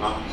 Ah.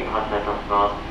発車いたします。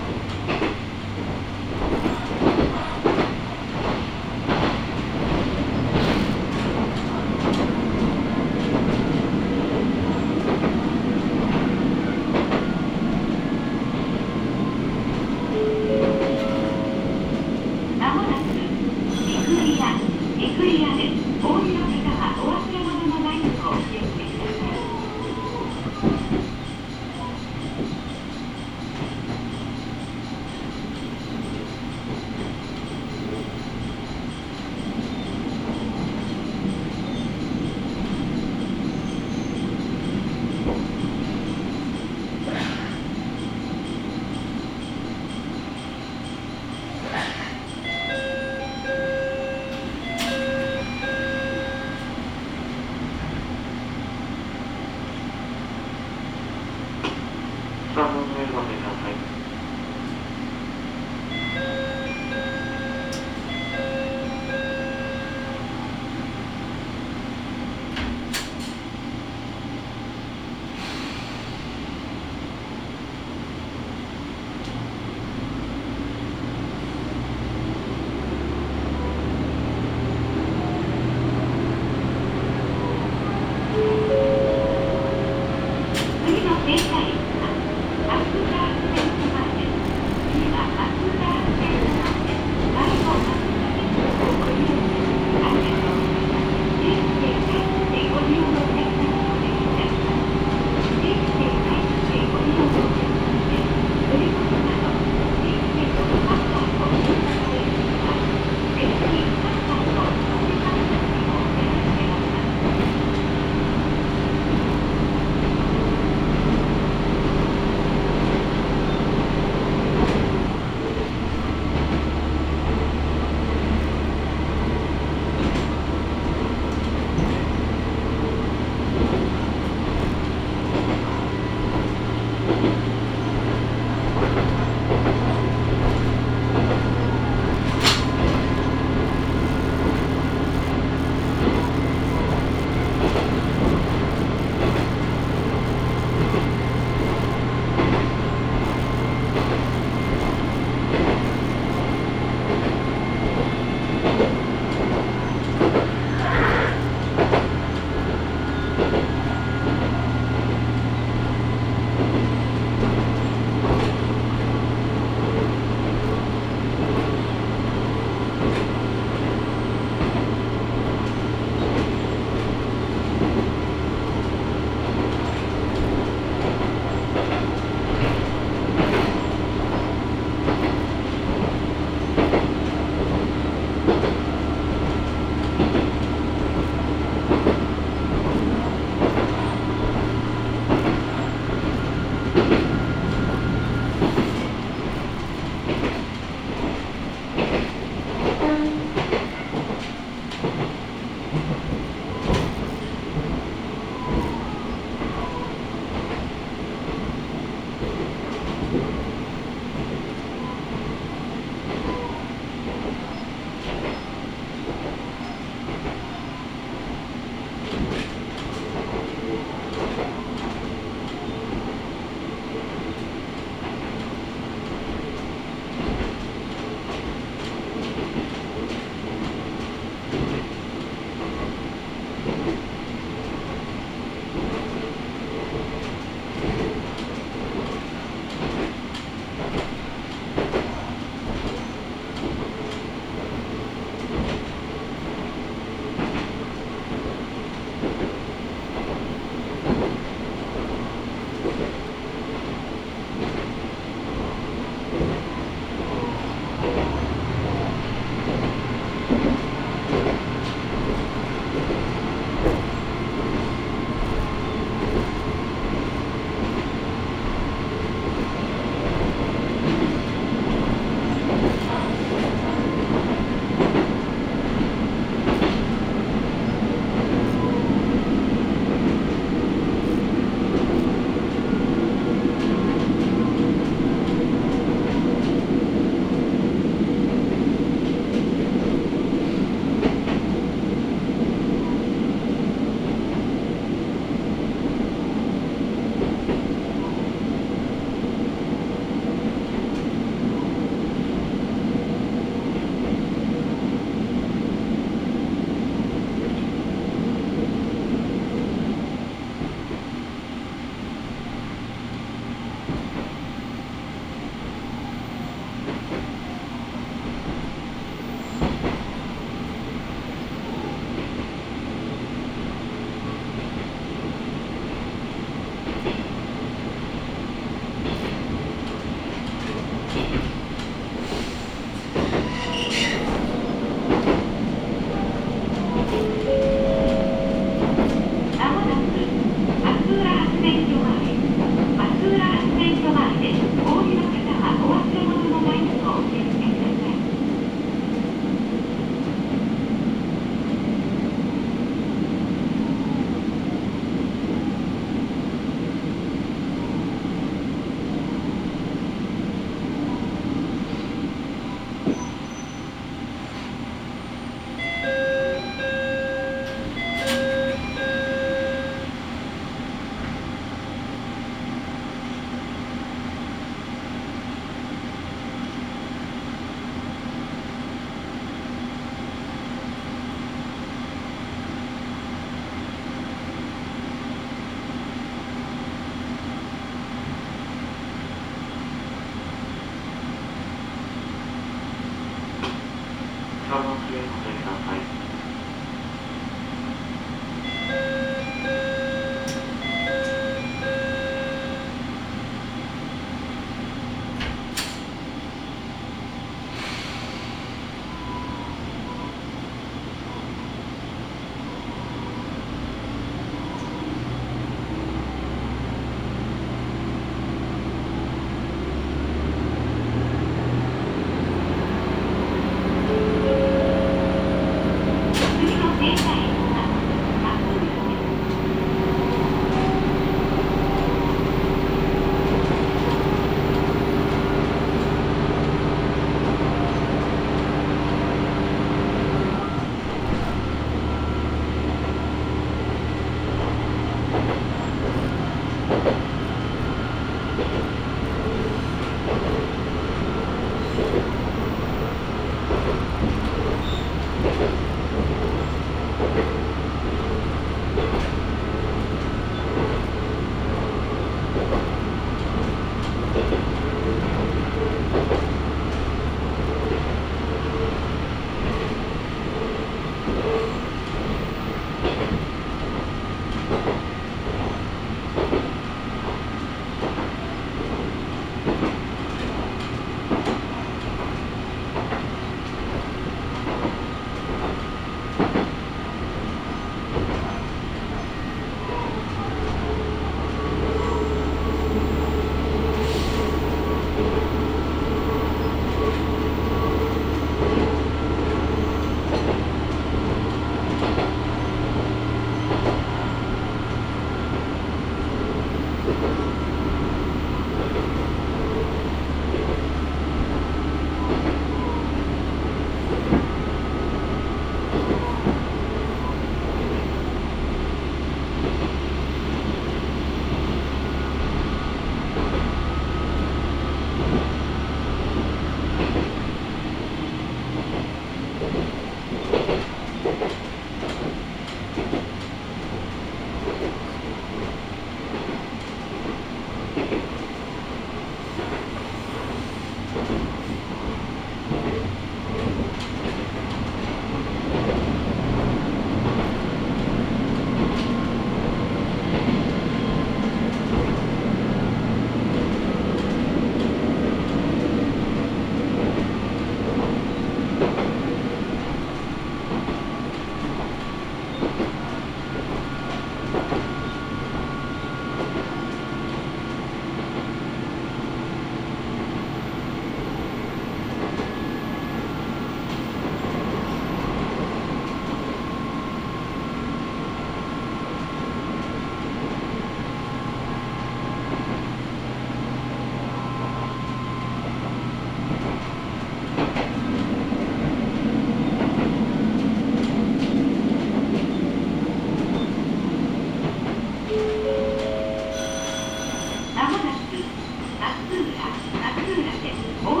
です。